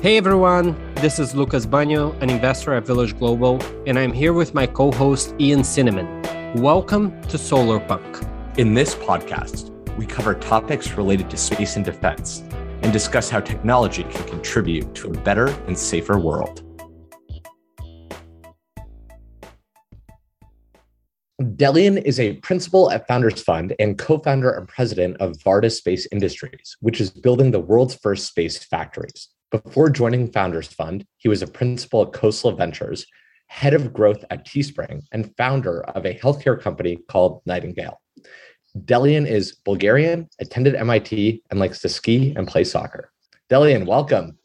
Hey everyone, this is Lucas Banyo, an investor at Village Global, and I'm here with my co host Ian Cinnamon. Welcome to Solarpunk. In this podcast, we cover topics related to space and defense and discuss how technology can contribute to a better and safer world. Delian is a principal at Founders Fund and co founder and president of Varda Space Industries, which is building the world's first space factories. Before joining Founders Fund, he was a principal at Khosla Ventures, head of growth at Teespring, and founder of a healthcare company called Nightingale. Delian is Bulgarian, attended MIT, and likes to ski and play soccer. Delian, welcome.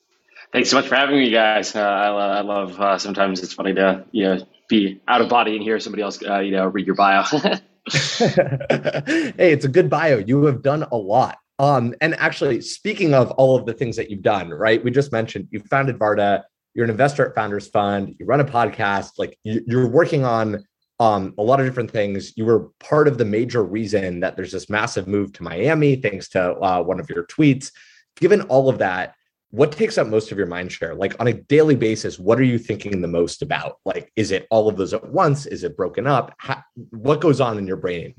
Thanks so much for having me, guys. Uh, I, I, love uh, sometimes it's funny to you know be out of body and hear somebody else uh, you know read your bio. hey, it's a good bio. You have done a lot. Um, and actually, speaking of all of the things that you've done, right? We just mentioned you founded Varda, you're an investor at Founders Fund, you run a podcast, like you're working on um, a lot of different things. You were part of the major reason that there's this massive move to Miami, thanks to uh, one of your tweets. Given all of that, what takes up most of your mind share? Like on a daily basis, what are you thinking the most about? Like, is it all of those at once? Is it broken up? How, what goes on in your brain?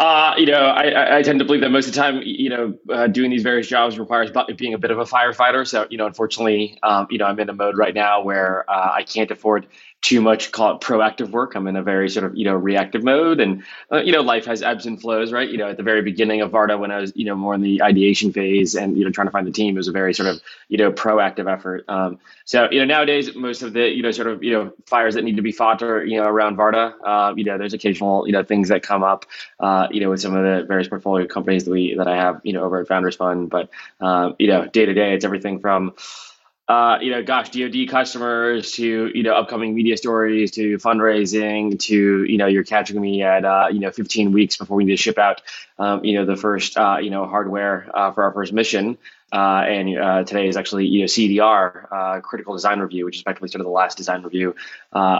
Uh, you know, I, I tend to believe that most of the time, you know, uh, doing these various jobs requires being a bit of a firefighter. So, you know, unfortunately, um, you know, I'm in a mode right now where uh, I can't afford too much call it proactive work. I'm in a very sort of you know reactive mode, and uh, you know life has ebbs and flows, right? You know, at the very beginning of Varda, when I was you know more in the ideation phase and you know trying to find the team, it was a very sort of you know proactive effort. Um, so you know nowadays most of the you know sort of you know fires that need to be fought are you know around Varda. Uh, you know, there's occasional you know things that come up, uh, you know, with some of the various portfolio companies that we that I have you know over at Founders Fund, but uh, you know day to day it's everything from uh, you know, gosh, DoD customers to you know upcoming media stories to fundraising to you know you're catching me at uh, you know 15 weeks before we need to ship out um, you know the first uh, you know hardware uh, for our first mission. Uh, and uh, today is actually you know CDR critical design review, which is effectively sort of the last design review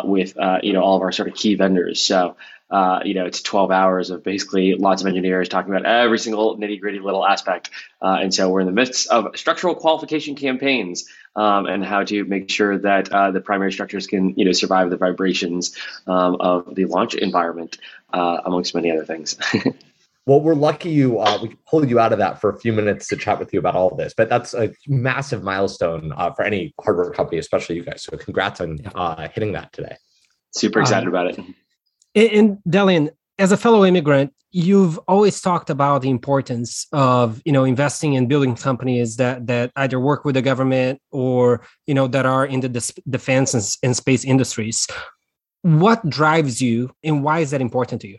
with you know all of our sort of key vendors. So uh, you know, it's 12 hours of basically lots of engineers talking about every single nitty gritty little aspect. Uh, and so we're in the midst of structural qualification campaigns um, and how to make sure that uh, the primary structures can, you know, survive the vibrations um, of the launch environment, uh, amongst many other things. Well, we're lucky you uh, we pulled you out of that for a few minutes to chat with you about all of this. But that's a massive milestone uh, for any hardware company, especially you guys. So congrats on uh, hitting that today. Super excited um, about it. And Delian, as a fellow immigrant, you've always talked about the importance of you know investing in building companies that that either work with the government or you know that are in the defense and, and space industries. What drives you, and why is that important to you?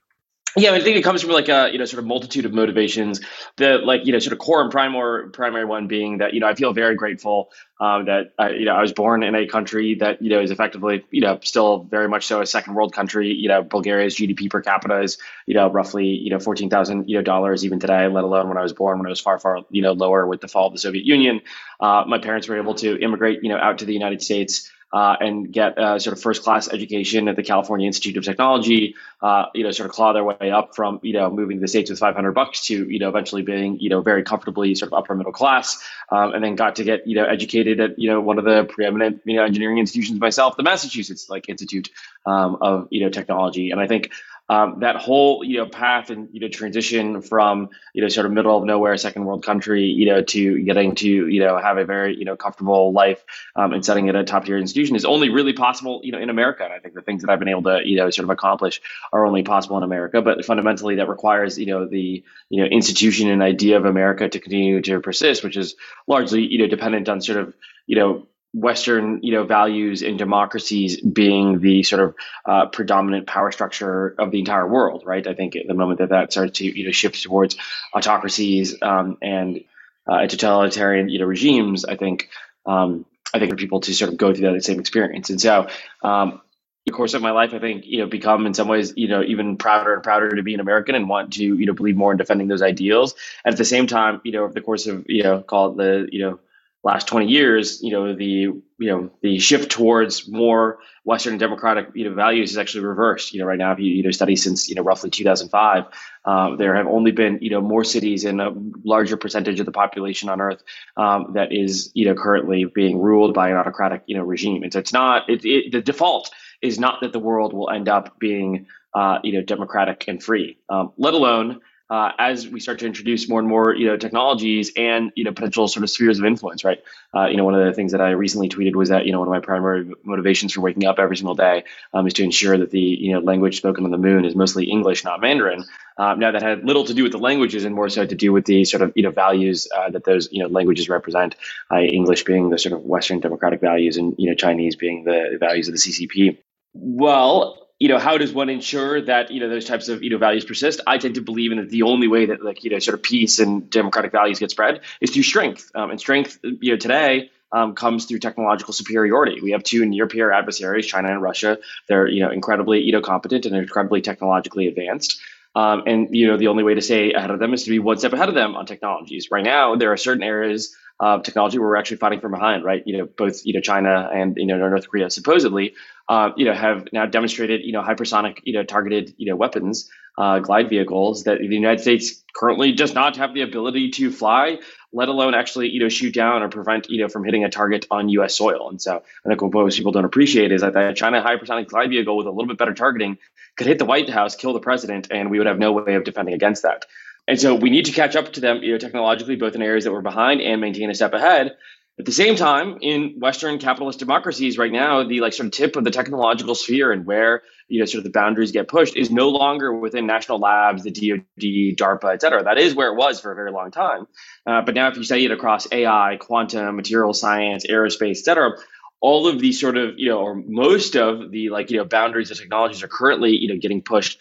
Yeah, I think it comes from like a you know sort of multitude of motivations. The like you know sort of core and primary primary one being that you know I feel very grateful um, that I, you know I was born in a country that you know is effectively you know still very much so a second world country. You know Bulgaria's GDP per capita is you know roughly you know fourteen thousand you know dollars even today, let alone when I was born when it was far far you know lower with the fall of the Soviet Union. Uh, my parents were able to immigrate you know out to the United States uh, and get a sort of first class education at the California Institute of Technology, uh, you know, sort of claw their way up from, you know, moving to the States with 500 bucks to, you know, eventually being, you know, very comfortably sort of upper middle class. Um, and then got to get, you know, educated at, you know, one of the preeminent, you know, engineering institutions myself, the Massachusetts like Institute um, of, you know, Technology. And I think, um, that whole you know path and you know transition from you know sort of middle of nowhere second world country you know to getting to you know have a very you know comfortable life um, and setting at a top tier institution is only really possible you know in America and I think the things that I've been able to you know sort of accomplish are only possible in America but fundamentally that requires you know the you know institution and idea of America to continue to persist which is largely you know dependent on sort of you know Western, you know, values and democracies being the sort of uh, predominant power structure of the entire world, right? I think at the moment that that starts to, you know, shift towards autocracies um, and uh, totalitarian, you know, regimes, I think, um, I think for people to sort of go through that same experience. And so, um, the course of my life, I think, you know, become in some ways, you know, even prouder and prouder to be an American and want to, you know, believe more in defending those ideals. And at the same time, you know, over the course of, you know, call it the, you know, last 20 years, you know, the you know the shift towards more Western democratic you know values is actually reversed. You know, right now, if you you know study since you know roughly 2005, um, there have only been you know more cities and a larger percentage of the population on Earth um, that is you know currently being ruled by an autocratic you know regime. And so it's not it, it, the default is not that the world will end up being uh, you know democratic and free, um, let alone uh, as we start to introduce more and more you know technologies and you know potential sort of spheres of influence right? Uh, you know one of the things that i recently tweeted was that you know one of my primary motivations for waking up every single day um, is to ensure that the you know language spoken on the moon is mostly english not mandarin. Um, now that had little to do with the languages and more so to do with the sort of you know values uh, that those you know languages represent english being the sort of western democratic values and you know chinese being the values of the ccp well you know, how does one ensure that you know those types of you know values persist? I tend to believe in that the only way that like you know sort of peace and democratic values get spread is through strength, um, and strength you know today um, comes through technological superiority. We have two near peer adversaries, China and Russia. They're you know incredibly you know competent and incredibly technologically advanced. Um, and you know the only way to stay ahead of them is to be one step ahead of them on technologies. Right now, there are certain areas technology where we're actually fighting from behind. Right, you know both you know China and you know North Korea supposedly uh, you know, have now demonstrated, you know, hypersonic, you know, targeted, you know, weapons, uh, glide vehicles that the United States currently does not have the ability to fly, let alone actually, you know, shoot down or prevent, you know, from hitting a target on U.S. soil. And so I think what most people don't appreciate is that the China hypersonic glide vehicle with a little bit better targeting could hit the White House, kill the president, and we would have no way of defending against that. And so we need to catch up to them, you know, technologically, both in areas that we're behind and maintain a step ahead. At the same time, in Western capitalist democracies right now, the like sort of tip of the technological sphere and where you know sort of the boundaries get pushed is no longer within national labs, the DoD, DARPA, et cetera. That is where it was for a very long time. Uh, but now, if you study it across AI, quantum, material science, aerospace, et cetera, all of these sort of you know or most of the like you know boundaries of technologies are currently you know getting pushed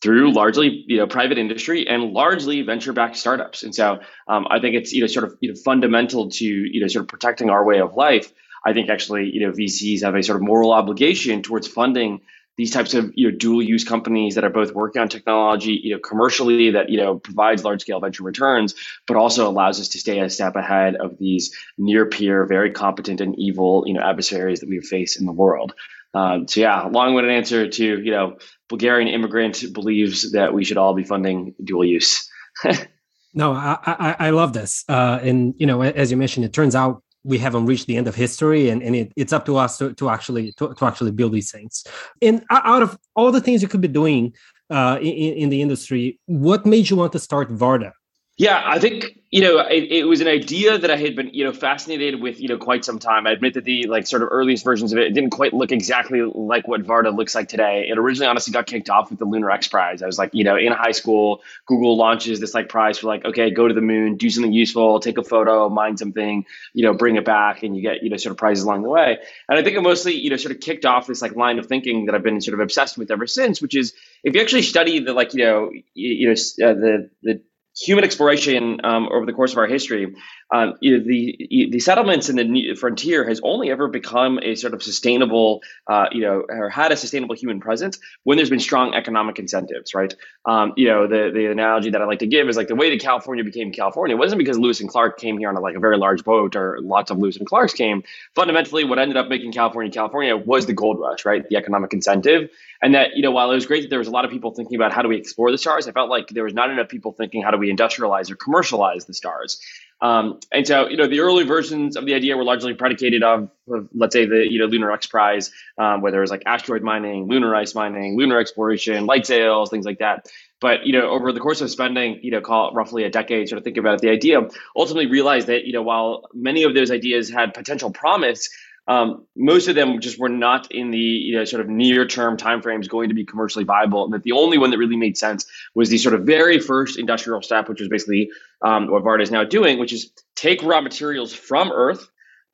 through largely you know private industry and largely venture backed startups and so um, i think it's you know sort of you know fundamental to you know sort of protecting our way of life i think actually you know vcs have a sort of moral obligation towards funding these types of you know dual use companies that are both working on technology you know commercially that you know provides large scale venture returns but also allows us to stay a step ahead of these near peer very competent and evil you know adversaries that we face in the world um, so yeah long-winded answer to you know Bulgarian immigrant believes that we should all be funding dual use. no, I, I, I love this. Uh, and you know, as you mentioned, it turns out we haven't reached the end of history, and, and it, it's up to us to, to actually to, to actually build these things. And out of all the things you could be doing uh, in, in the industry, what made you want to start Varda? Yeah, I think you know it, it, was an idea that I had been you know fascinated with you know quite some time. I admit that the like sort of earliest versions of it, it didn't quite look exactly like what Varda looks like today. It originally honestly got kicked off with the Lunar X Prize. I was like you know in high school, Google launches this like prize for like okay go to the moon, do something useful, take a photo, mine something, you know bring it back, and you get you know sort of prizes along the way. And I think it mostly you know sort of kicked off this like line of thinking that I've been sort of obsessed with ever since, which is if you actually study the like you know you, you know uh, the the human exploration um, over the course of our history, um, you know, the the settlements in the frontier has only ever become a sort of sustainable, uh, you know, or had a sustainable human presence when there's been strong economic incentives, right? Um, you know, the the analogy that I like to give is like the way that California became California wasn't because Lewis and Clark came here on a, like a very large boat or lots of Lewis and Clarks came. Fundamentally, what ended up making California California was the gold rush, right? The economic incentive, and that you know, while it was great that there was a lot of people thinking about how do we explore the stars, I felt like there was not enough people thinking how do we industrialize or commercialize the stars. Um, and so, you know, the early versions of the idea were largely predicated of, let's say, the you know Lunar X Prize, um, whether it was like asteroid mining, lunar ice mining, lunar exploration, light sails, things like that. But you know, over the course of spending, you know, call it roughly a decade, sort of thinking about it, the idea ultimately realized that you know, while many of those ideas had potential promise, um, most of them just were not in the you know, sort of near term timeframes going to be commercially viable. And that the only one that really made sense was the sort of very first industrial step, which was basically um, what Varda is now doing, which is take raw materials from Earth,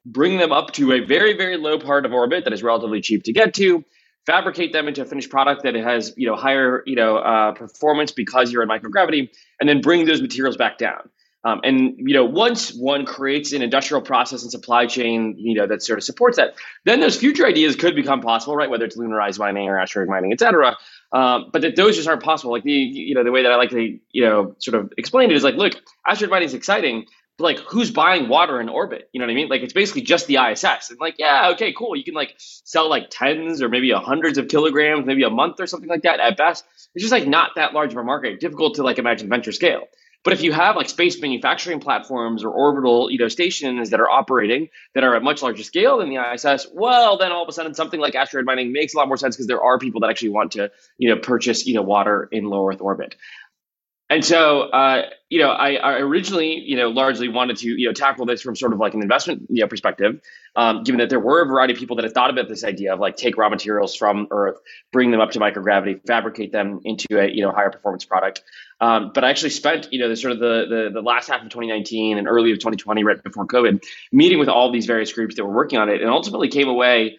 bring them up to a very, very low part of orbit that is relatively cheap to get to, fabricate them into a finished product that has you know higher you know uh, performance because you're in microgravity, and then bring those materials back down. Um, and you know, once one creates an industrial process and supply chain, you know, that sort of supports that, then those future ideas could become possible, right? Whether it's lunar ice mining or asteroid mining, et cetera. Um, but that those just aren't possible. Like the, you know, the way that I like to, you know, sort of explain it is like, look, asteroid mining is exciting, but like who's buying water in orbit? You know what I mean? Like it's basically just the ISS. And like, yeah, okay, cool. You can like sell like tens or maybe hundreds of kilograms, maybe a month or something like that at best. It's just like not that large of a market. Difficult to like imagine venture scale. But if you have like space manufacturing platforms or orbital, you know, stations that are operating that are at much larger scale than the ISS, well, then all of a sudden something like asteroid mining makes a lot more sense because there are people that actually want to, you know, purchase, you know, water in low Earth orbit. And so, uh, you know, I, I, originally, you know, largely wanted to, you know, tackle this from sort of like an investment you know, perspective, um, given that there were a variety of people that had thought about this idea of like take raw materials from Earth, bring them up to microgravity, fabricate them into a, you know, higher performance product. Um, but I actually spent, you know, the sort of the, the, the last half of 2019 and early of 2020, right before COVID, meeting with all these various groups that were working on it, and ultimately came away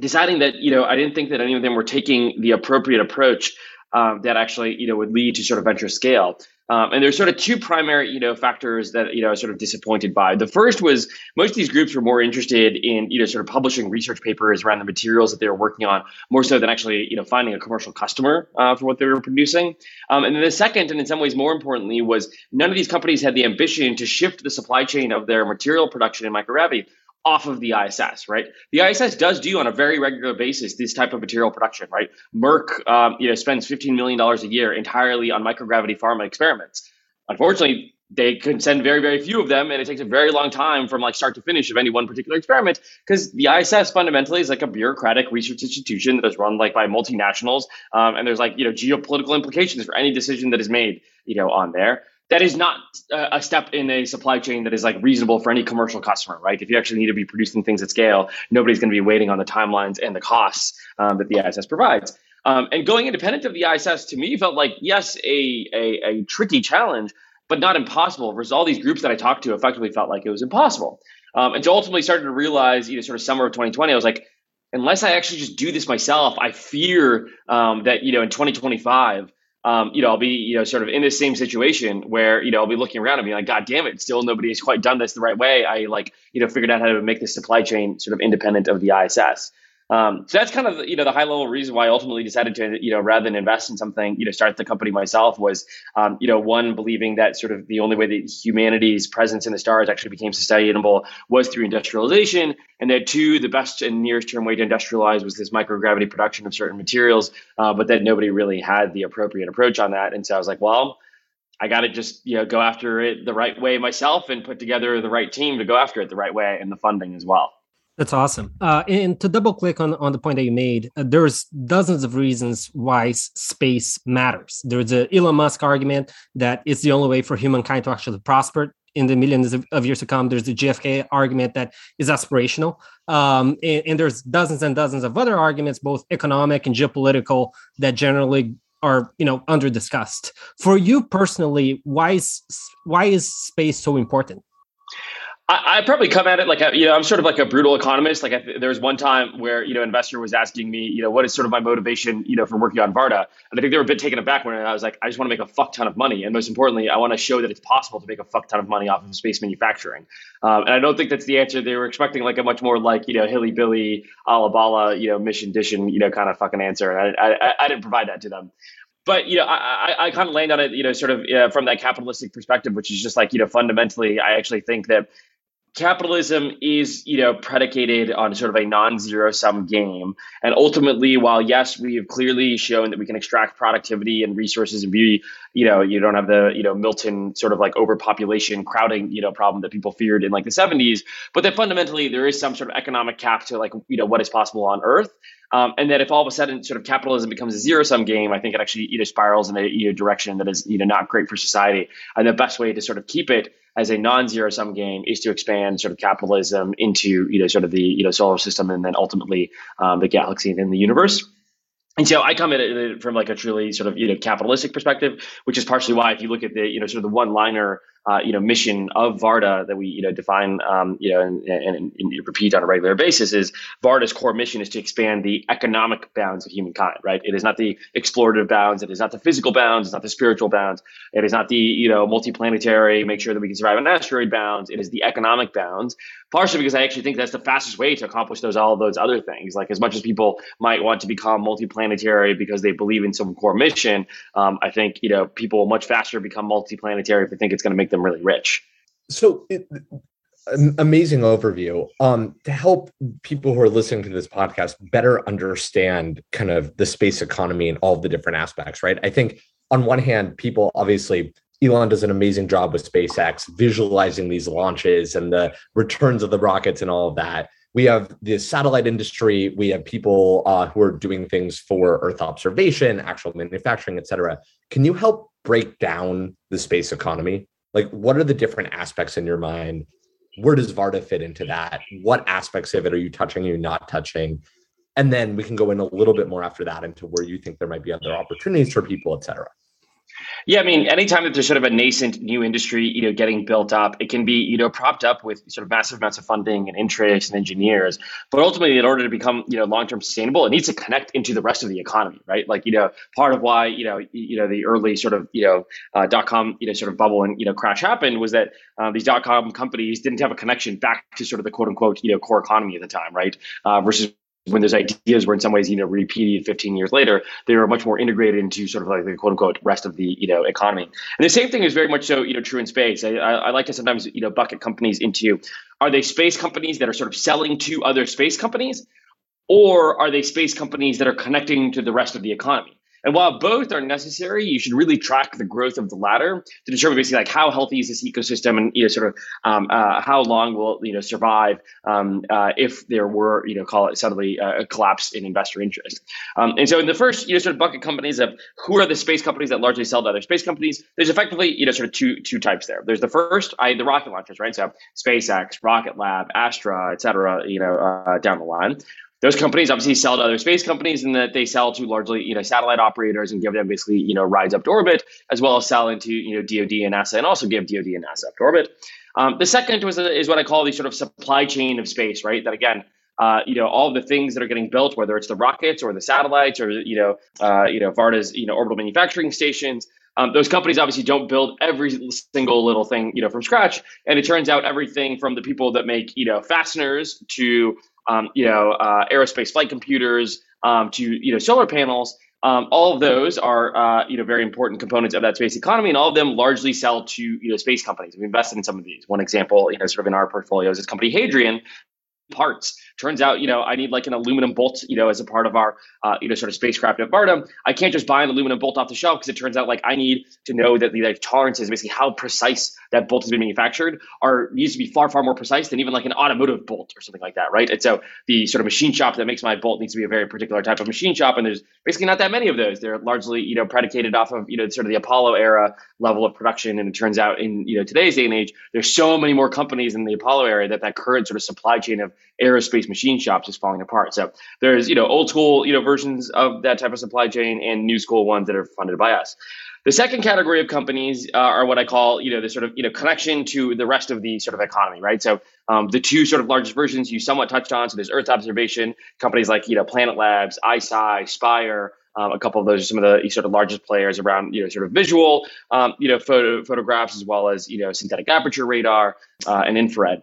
deciding that, you know, I didn't think that any of them were taking the appropriate approach um, that actually you know would lead to sort of venture scale. Um, and there's sort of two primary, you know, factors that you know I was sort of disappointed by. The first was most of these groups were more interested in you know sort of publishing research papers around the materials that they were working on, more so than actually you know finding a commercial customer uh, for what they were producing. Um, and then the second, and in some ways more importantly, was none of these companies had the ambition to shift the supply chain of their material production in microgravity off of the ISS, right? The ISS does do on a very regular basis this type of material production, right? Merck, um, you know, spends fifteen million dollars a year entirely on microgravity pharma experiments. Unfortunately, they can send very, very few of them, and it takes a very long time from like start to finish of any one particular experiment because the ISS fundamentally is like a bureaucratic research institution that is run like by multinationals, um, and there's like you know geopolitical implications for any decision that is made, you know, on there that is not a step in a supply chain that is like reasonable for any commercial customer, right? If you actually need to be producing things at scale, nobody's going to be waiting on the timelines and the costs um, that the ISS provides. Um, and going independent of the ISS to me felt like yes, a, a, a tricky challenge, but not impossible. Versus all these groups that I talked to effectively felt like it was impossible. Um, and so ultimately started to realize, you know, sort of summer of 2020, I was like, unless I actually just do this myself, I fear um, that you know in 2025 um, you know, I'll be, you know, sort of in the same situation where, you know, I'll be looking around and be like, God damn it, still nobody has quite done this the right way. I like, you know, figured out how to make the supply chain sort of independent of the ISS. Um, so that's kind of you know the high level reason why I ultimately decided to you know rather than invest in something you know start the company myself was um, you know one believing that sort of the only way that humanity's presence in the stars actually became sustainable was through industrialization, and then two the best and nearest term way to industrialize was this microgravity production of certain materials, uh, but that nobody really had the appropriate approach on that, and so I was like, well. I got to just you know go after it the right way myself and put together the right team to go after it the right way and the funding as well. That's awesome. Uh, and to double click on, on the point that you made, uh, there's dozens of reasons why space matters. There's the Elon Musk argument that it's the only way for humankind to actually prosper in the millions of, of years to come. There's the JFK argument that is aspirational. Um, and, and there's dozens and dozens of other arguments, both economic and geopolitical, that generally are you know under discussed. For you personally, why is why is space so important? I, I, probably come at it like a, you know I'm sort of like a brutal economist. Like I, there was one time where you know an investor was asking me you know what is sort of my motivation you know for working on Varda, and I think they were a bit taken aback when I was like I just want to make a fuck ton of money, and most importantly I want to show that it's possible to make a fuck ton of money off of space manufacturing. Um, and I don't think that's the answer. They were expecting like a much more like you know hilly billy alabala you know mission edition you know kind of fucking answer, and I, I, I didn't provide that to them but you know, I, I, I kind of land on it, you know, sort of uh, from that capitalistic perspective, which is just like you know, fundamentally, I actually think that capitalism is you know predicated on sort of a non-zero sum game and ultimately while yes we have clearly shown that we can extract productivity and resources and be you know you don't have the you know milton sort of like overpopulation crowding you know problem that people feared in like the 70s but that fundamentally there is some sort of economic cap to like you know what is possible on earth um, and that if all of a sudden sort of capitalism becomes a zero sum game, I think it actually know spirals in a you know, direction that is you know not great for society. And the best way to sort of keep it as a non-zero sum game is to expand sort of capitalism into you know sort of the you know solar system and then ultimately um, the galaxy and then the universe. And so I come at it from like a truly sort of you know capitalistic perspective, which is partially why if you look at the you know sort of the one liner uh, you know mission of Varda that we you know define um, you know and, and, and, repeat on a regular basis is Varda's core mission is to expand the economic bounds of humankind. Right? It is not the explorative bounds. It is not the physical bounds. It's not the spiritual bounds. It is not the you know multiplanetary make sure that we can survive on asteroid bounds. It is the economic bounds. Partially because I actually think that's the fastest way to accomplish those all those other things. Like as much as people might want to become multiplanetary because they believe in some core mission, um, I think you know people will much faster become multiplanetary if they think it's going to make them them really rich. So, it, amazing overview. Um, to help people who are listening to this podcast better understand kind of the space economy and all the different aspects, right? I think on one hand, people obviously Elon does an amazing job with SpaceX, visualizing these launches and the returns of the rockets and all of that. We have the satellite industry. We have people uh, who are doing things for Earth observation, actual manufacturing, et cetera. Can you help break down the space economy? Like, what are the different aspects in your mind? Where does Varda fit into that? What aspects of it are you touching? Are you not touching? And then we can go in a little bit more after that into where you think there might be other opportunities for people, et cetera. Yeah, I mean, anytime that there's sort of a nascent new industry, you know, getting built up, it can be, you know, propped up with sort of massive amounts of funding and interest and engineers. But ultimately, in order to become, you know, long-term sustainable, it needs to connect into the rest of the economy, right? Like, you know, part of why, you know, you know, the early sort of, you know, uh, dot com, you know, sort of bubble and you know crash happened was that uh, these dot com companies didn't have a connection back to sort of the quote unquote, you know, core economy at the time, right? Uh, versus when those ideas were in some ways, you know, repeated 15 years later, they were much more integrated into sort of like the quote unquote rest of the, you know, economy. And the same thing is very much so, you know, true in space. I, I, I like to sometimes, you know, bucket companies into, are they space companies that are sort of selling to other space companies? Or are they space companies that are connecting to the rest of the economy? And while both are necessary, you should really track the growth of the latter to determine basically like how healthy is this ecosystem and you know sort of um, uh, how long will you know survive um, uh, if there were you know call it suddenly uh, a collapse in investor interest. Um, and so in the first you know sort of bucket companies of who are the space companies that largely sell to other space companies, there's effectively you know sort of two two types there. There's the first, I the rocket launchers, right? So SpaceX, Rocket Lab, Astra, et cetera, you know uh, down the line those companies obviously sell to other space companies and that they sell to largely you know satellite operators and give them basically you know rides up to orbit as well as sell into you know DoD and NASA and also give DoD and NASA up to orbit. Um, the second was is what I call the sort of supply chain of space, right? That again. Uh, you know all the things that are getting built, whether it's the rockets or the satellites or you know, uh, you know Varda's you know orbital manufacturing stations. Um, those companies obviously don't build every single little thing you know from scratch, and it turns out everything from the people that make you know fasteners to um, you know, uh, aerospace flight computers um, to you know solar panels. Um, all of those are uh, you know very important components of that space economy, and all of them largely sell to you know space companies. We invested in some of these. One example, you know, sort of in our portfolio is this company Hadrian, parts. Turns out, you know, I need like an aluminum bolt, you know, as a part of our, uh, you know, sort of spacecraft at Varda. I can't just buy an aluminum bolt off the shelf because it turns out like I need to know that the like, tolerances, basically how precise that bolt has been manufactured, are needs to be far, far more precise than even like an automotive bolt or something like that, right? And so the sort of machine shop that makes my bolt needs to be a very particular type of machine shop, and there's basically not that many of those. They're largely, you know, predicated off of, you know, sort of the Apollo era level of production. And it turns out in, you know, today's day and age, there's so many more companies in the Apollo era that that current sort of supply chain of aerospace machine shops is falling apart. So there's, you know, old school, you know, versions of that type of supply chain and new school ones that are funded by us. The second category of companies uh, are what I call, you know, the sort of, you know, connection to the rest of the sort of economy, right? So um, the two sort of largest versions you somewhat touched on. So there's Earth observation companies like, you know, Planet Labs, ICEYE, Spire. Um, a couple of those are some of the sort of largest players around, you know, sort of visual, um, you know, photo, photographs as well as, you know, synthetic aperture radar uh, and infrared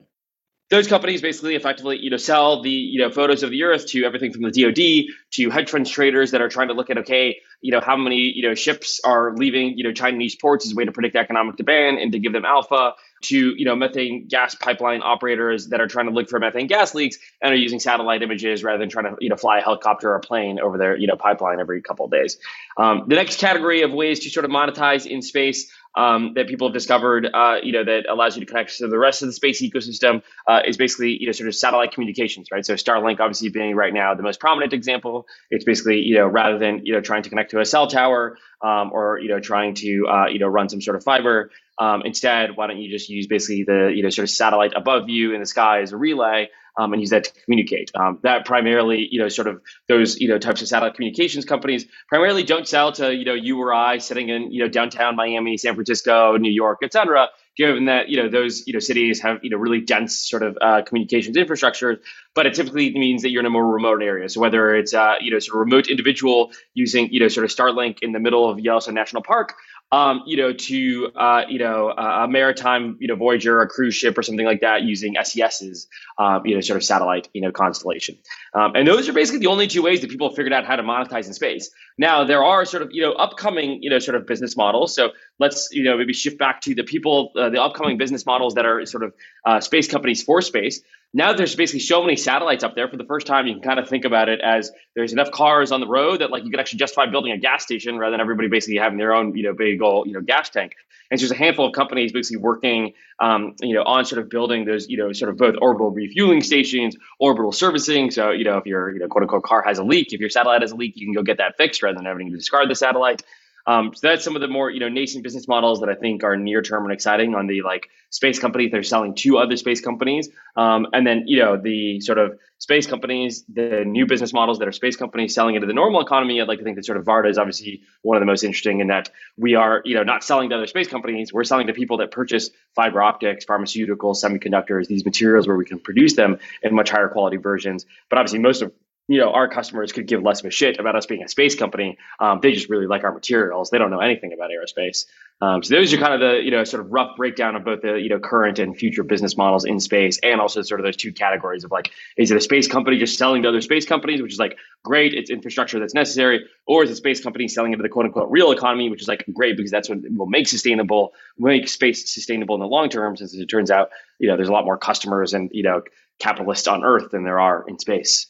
those companies basically effectively you know sell the you know photos of the earth to everything from the DoD to hedge funds traders that are trying to look at okay you know how many you know ships are leaving you know Chinese ports as a way to predict economic demand and to give them alpha to you know methane gas pipeline operators that are trying to look for methane gas leaks and are using satellite images rather than trying to you know fly a helicopter or a plane over their you know pipeline every couple of days. Um, the next category of ways to sort of monetize in space um, that people have discovered, uh, you know, that allows you to connect to the rest of the space ecosystem uh, is basically, you know, sort of satellite communications, right? So Starlink, obviously, being right now the most prominent example. It's basically, you know, rather than you know trying to connect to a cell tower um, or you know trying to uh, you know run some sort of fiber, um, instead, why don't you just use basically the you know sort of satellite above you in the sky as a relay? Um, and use that to communicate. Um, that primarily, you know, sort of those, you know, types of satellite communications companies primarily don't sell to, you know, you or I sitting in, you know, downtown Miami, San Francisco, New York, et cetera, given that, you know, those, you know, cities have, you know, really dense sort of uh, communications infrastructure, but it typically means that you're in a more remote area. So whether it's, uh, you know, sort of remote individual using, you know, sort of Starlink in the middle of Yellowstone National Park, um, you know, to uh, you know a maritime you know Voyager, a cruise ship, or something like that using SES's um, you know sort of satellite you know constellation. Um, and those are basically the only two ways that people have figured out how to monetize in space. Now there are sort of you know upcoming you know sort of business models. So let's you know maybe shift back to the people, uh, the upcoming business models that are sort of uh, space companies for space now there's basically so many satellites up there for the first time you can kind of think about it as there's enough cars on the road that like you could actually justify building a gas station rather than everybody basically having their own you know big old you know gas tank. And so there's a handful of companies basically working um, you know on sort of building those you know sort of both orbital refueling stations orbital servicing. So you know if your you know quote unquote car has a leak if your satellite has a leak you can go get that fixed rather than having to discard the satellite um, so that's some of the more you know nascent business models that I think are near term and exciting on the like space companies they're selling to other space companies, um, and then you know the sort of space companies, the new business models that are space companies selling into the normal economy. I'd like to think that sort of Varda is obviously one of the most interesting in that we are you know not selling to other space companies, we're selling to people that purchase fiber optics, pharmaceuticals, semiconductors, these materials where we can produce them in much higher quality versions. But obviously most of you know, our customers could give less of a shit about us being a space company. Um, they just really like our materials. They don't know anything about aerospace. Um, so those are kind of the, you know, sort of rough breakdown of both the, you know, current and future business models in space, and also sort of those two categories of like, is it a space company just selling to other space companies, which is like great, it's infrastructure that's necessary, or is a space company selling into the quote unquote real economy, which is like great because that's what will make sustainable, make space sustainable in the long term, since it turns out, you know, there's a lot more customers and you know capitalists on Earth than there are in space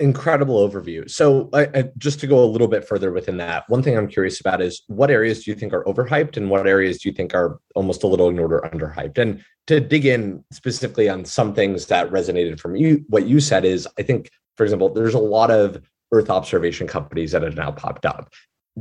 incredible overview. So, I, I, just to go a little bit further within that, one thing I'm curious about is what areas do you think are overhyped, and what areas do you think are almost a little ignored or underhyped? And to dig in specifically on some things that resonated from you, what you said is, I think, for example, there's a lot of Earth observation companies that have now popped up.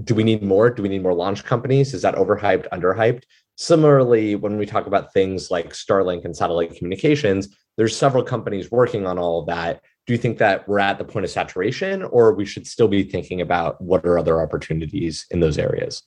Do we need more? Do we need more launch companies? Is that overhyped, underhyped? Similarly, when we talk about things like Starlink and satellite communications, there's several companies working on all of that do you think that we're at the point of saturation or we should still be thinking about what are other opportunities in those areas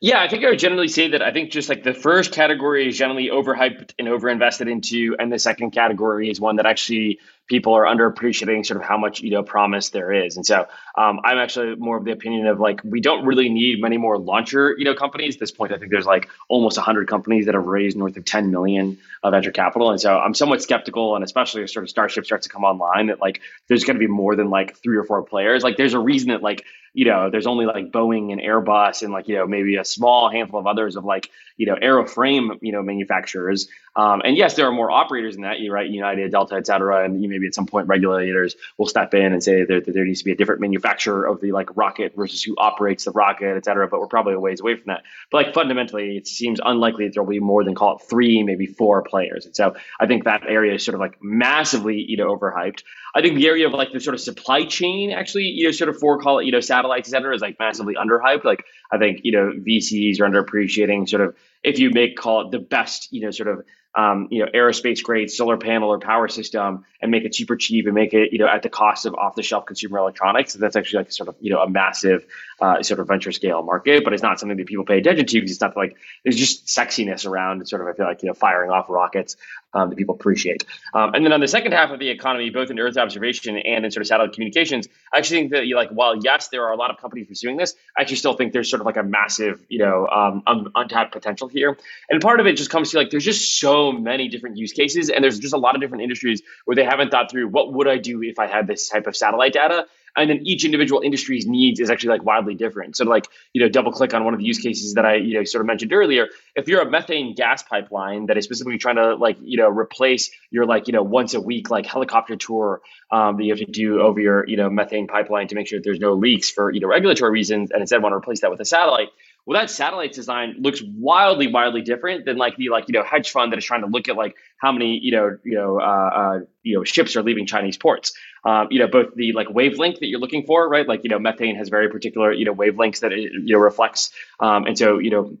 yeah, I think I would generally say that I think just like the first category is generally overhyped and overinvested into, and the second category is one that actually people are underappreciating sort of how much you know promise there is. And so um, I'm actually more of the opinion of like we don't really need many more launcher you know companies. At this point, I think there's like almost 100 companies that have raised north of 10 million of venture capital, and so I'm somewhat skeptical, and especially as sort of Starship starts to come online, that like there's going to be more than like three or four players. Like there's a reason that like you know, there's only like Boeing and Airbus and like, you know, maybe a small handful of others of like, you know, airframe, you know, manufacturers. Um, and yes, there are more operators in that, you right, United, Delta, et cetera. And you maybe at some point regulators will step in and say that there needs to be a different manufacturer of the like rocket versus who operates the rocket, et cetera. But we're probably a ways away from that. But like fundamentally, it seems unlikely that there'll be more than call it three, maybe four players. And so I think that area is sort of like massively, you know, overhyped. I think the area of like the sort of supply chain actually, you know, sort of for call it, you know, satellites, et cetera, is like massively underhyped. Like I think, you know, VCs are underappreciating sort of if you make call it the best, you know, sort of um, you know, aerospace grade solar panel or power system and make it super cheap and make it, you know, at the cost of off the shelf consumer electronics. that's actually like sort of, you know, a massive uh, sort of venture scale market, but it's not something that people pay attention to because it's not like there's just sexiness around sort of, I feel like, you know, firing off rockets um, that people appreciate. Um, and then on the second half of the economy, both in Earth observation and in sort of satellite communications, I actually think that like while yes, there are a lot of companies pursuing this, I actually still think there's sort of like a massive, you know, um, un- untapped potential here. And part of it just comes to like there's just so many different use cases, and there's just a lot of different industries where they haven't thought through what would I do if I had this type of satellite data and then each individual industry's needs is actually like wildly different. So like you know double click on one of the use cases that I you know sort of mentioned earlier, if you're a methane gas pipeline that is specifically trying to like you know replace your like you know once a week like helicopter tour um, that you have to do over your you know methane pipeline to make sure that there's no leaks for you know regulatory reasons, and instead want to replace that with a satellite well that satellite design looks wildly wildly different than like the like you know hedge fund that is trying to look at like how many you know you know uh, uh, you know ships are leaving chinese ports. Um, you know both the like wavelength that you're looking for right? Like you know methane has very particular you know wavelengths that it you know reflects. Um, and so you know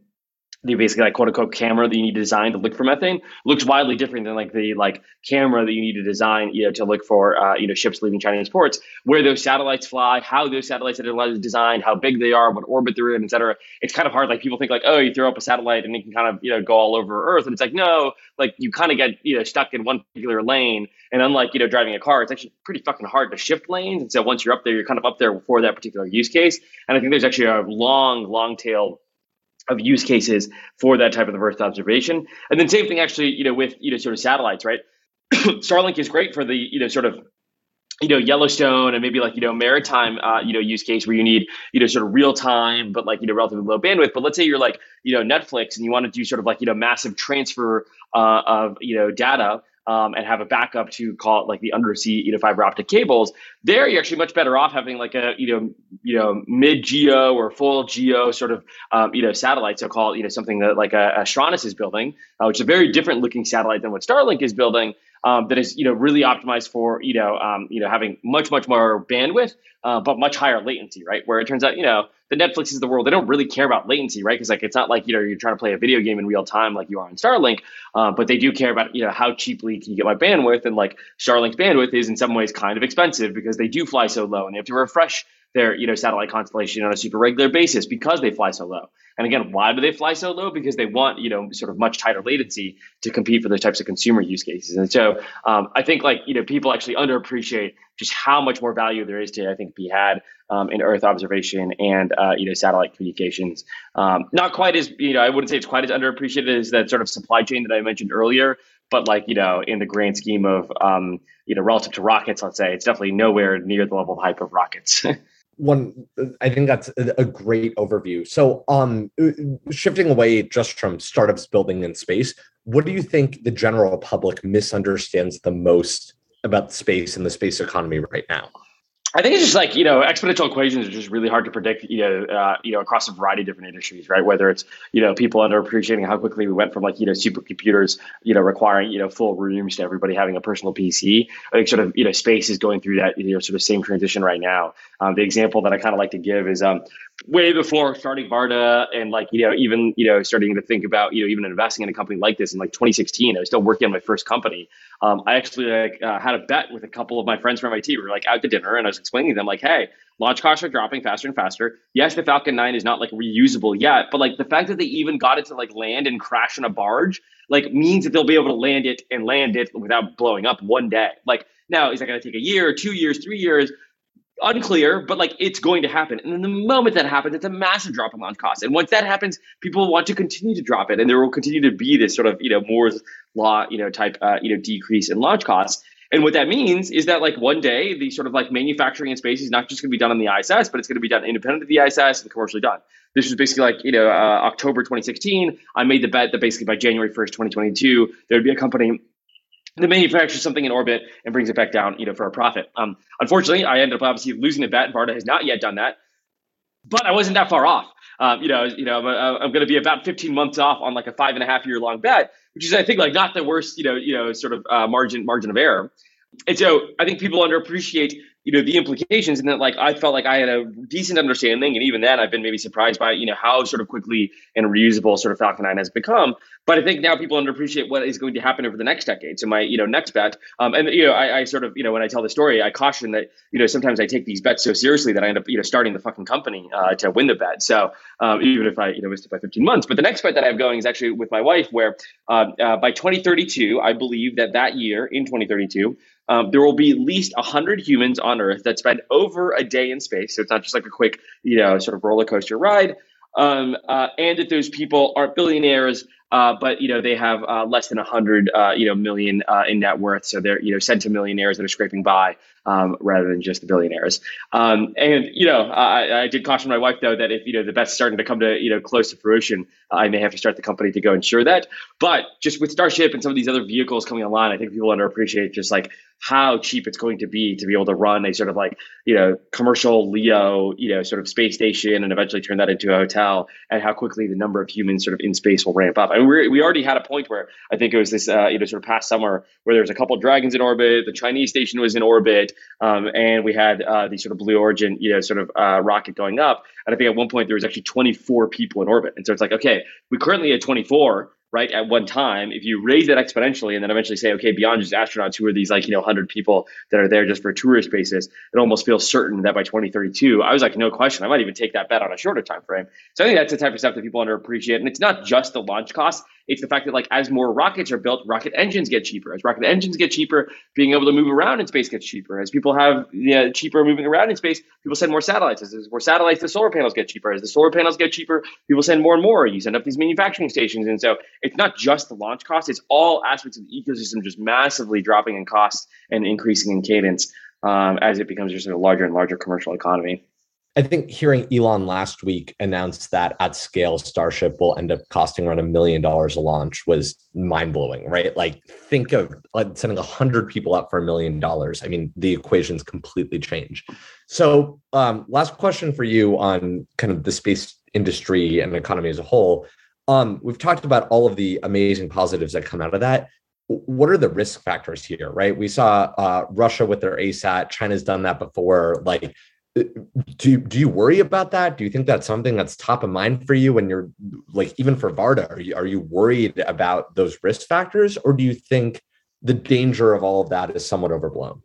the basically like quote unquote camera that you need to design to look for methane looks wildly different than like the like camera that you need to design you know to look for uh, you know ships leaving Chinese ports where those satellites fly how those satellites are designed how big they are what orbit they're in etc it's kind of hard like people think like oh you throw up a satellite and it can kind of you know go all over Earth and it's like no like you kind of get you know stuck in one particular lane and unlike you know driving a car it's actually pretty fucking hard to shift lanes and so once you're up there you're kind of up there for that particular use case and I think there's actually a long long tail of use cases for that type of the Earth observation. And then same thing actually, you know, with you know sort of satellites, right? Starlink is great for the you know sort of you know Yellowstone and maybe like you know maritime uh, you know use case where you need you know sort of real time but like you know relatively low bandwidth. But let's say you're like you know Netflix and you want to do sort of like you know massive transfer uh, of you know data um, and have a backup to call it like the undersea you know fiber optic cables, there you're actually much better off having like a you know you know mid geo or full geo sort of um, you know satellite. So call it you know something that like a, Astranis is building, uh, which is a very different looking satellite than what Starlink is building um, that is you know really optimized for you know um, you know having much much more bandwidth, uh, but much higher latency, right? Where it turns out you know the Netflixes of the world they don't really care about latency, right? Because like it's not like you know you're trying to play a video game in real time like you are on Starlink, uh, but they do care about you know how cheaply can you get my bandwidth, and like Starlink's bandwidth is in some ways kind of expensive because they do fly so low and they have to refresh their you know satellite constellation on a super regular basis because they fly so low. And again, why do they fly so low? Because they want you know sort of much tighter latency to compete for those types of consumer use cases. And so um, I think like you know people actually underappreciate just how much more value there is to I think be had um, in Earth observation and uh, you know satellite communications. Um, not quite as you know I wouldn't say it's quite as underappreciated as that sort of supply chain that I mentioned earlier. But like you know, in the grand scheme of um, you know relative to rockets, let's say it's definitely nowhere near the level of hype of rockets. one i think that's a great overview. So um shifting away just from startups building in space what do you think the general public misunderstands the most about space and the space economy right now I think it's just like you know exponential equations are just really hard to predict. You know, uh, you know across a variety of different industries, right? Whether it's you know people underappreciating how quickly we went from like you know supercomputers, you know requiring you know full rooms to everybody having a personal PC. I think sort of you know space is going through that you know sort of same transition right now. Um, the example that I kind of like to give is um, way before starting Varda and like, you know, even, you know, starting to think about, you know, even investing in a company like this in like 2016, I was still working on my first company. Um, I actually like uh, had a bet with a couple of my friends from MIT. We were like out to dinner and I was explaining to them like, Hey, launch costs are dropping faster and faster. Yes, the Falcon 9 is not like reusable yet, but like the fact that they even got it to like land and crash in a barge, like means that they'll be able to land it and land it without blowing up one day. Like now, is that going to take a year, two years, three years? Unclear, but like it's going to happen. And then the moment that happens, it's a massive drop in launch costs. And once that happens, people want to continue to drop it, and there will continue to be this sort of you know Moore's law you know type uh, you know decrease in launch costs. And what that means is that like one day the sort of like manufacturing in space is not just going to be done on the ISS, but it's going to be done independent of the ISS and commercially done. This was basically like you know uh, October 2016. I made the bet that basically by January 1st, 2022, there would be a company that manufactures something in orbit and brings it back down, you know, for a profit. Um, unfortunately, I ended up obviously losing the bet. Varda has not yet done that, but I wasn't that far off. Um, you know, you know, I'm, uh, I'm going to be about 15 months off on like a five and a half year long bet, which is I think like not the worst, you know, you know, sort of uh, margin margin of error. And so I think people underappreciate you know the implications and that like i felt like i had a decent understanding and even then i've been maybe surprised by you know how sort of quickly and reusable sort of falcon 9 has become. But i think now people underappreciate what is going to happen over the next decade. So my you know next bet um, and you know I, I, sort of you know when i tell the story i caution that you know sometimes i take these bets so seriously that i end up you know starting the fucking company uh, to win the bet. So um, even if i you know missed it by 15 months. But the next bet that i have going is actually with my wife where uh, uh, by 2032 i believe that that year in 2032 um, there will be at least 100 humans on Earth that spend over a day in space. So it's not just like a quick, you know, sort of roller coaster ride. Um, uh, and that those people aren't billionaires, uh, but you know they have uh, less than 100 uh, you know million uh, in net worth, so they're you know centimillionaires that are scraping by um, rather than just the billionaires. Um, and you know, I, I, did caution my wife though that if you know the bet's starting to come to you know close to fruition, I may have to start the company to go ensure that. But just with Starship and some of these other vehicles coming online, I think people underappreciate just like how cheap it's going to be to be able to run a sort of like you know commercial Leo you know sort of space station and eventually turn that into a hotel, and how quickly the number of humans sort of in space will ramp up. I mean, we we already had a point where I think it was this uh, you know sort of past summer where there was a couple dragons in orbit, the Chinese station was in orbit um, and we had uh, the sort of Blue Origin, you know, sort of uh, rocket going up. And I think at one point there was actually 24 people in orbit. And so it's like, okay, we currently at 24, right, at one time. If you raise that exponentially and then eventually say, okay, beyond just astronauts, who are these like, you know, 100 people that are there just for tourist basis, it almost feels certain that by 2032, I was like, no question, I might even take that bet on a shorter time frame. So I think that's the type of stuff that people underappreciate. And it's not just the launch costs It's the fact that like as more rockets are built, rocket engines get cheaper. As rocket engines get cheaper, being able to move around in space gets cheaper. As people have you know, cheaper moving around in space, people send more satellites. As there's more satellites, the solar panels get cheaper. As the solar panels get cheaper, people send more and more. You send up these manufacturing stations, and so it's not just the launch cost; it's all aspects of the ecosystem just massively dropping in costs and increasing in cadence um, as it becomes just a larger and larger commercial economy. I think hearing Elon last week announce that at scale Starship will end up costing around a million dollars a launch was mind blowing, right? Like think of like sending a hundred people up for a million dollars. I mean, the equations completely change. So, um, last question for you on kind of the space industry and economy as a whole. Um, we've talked about all of the amazing positives that come out of that what are the risk factors here right we saw uh, russia with their asat china's done that before like do do you worry about that? Do you think that's something that's top of mind for you when you're like even for Varda? Are you are you worried about those risk factors, or do you think the danger of all of that is somewhat overblown?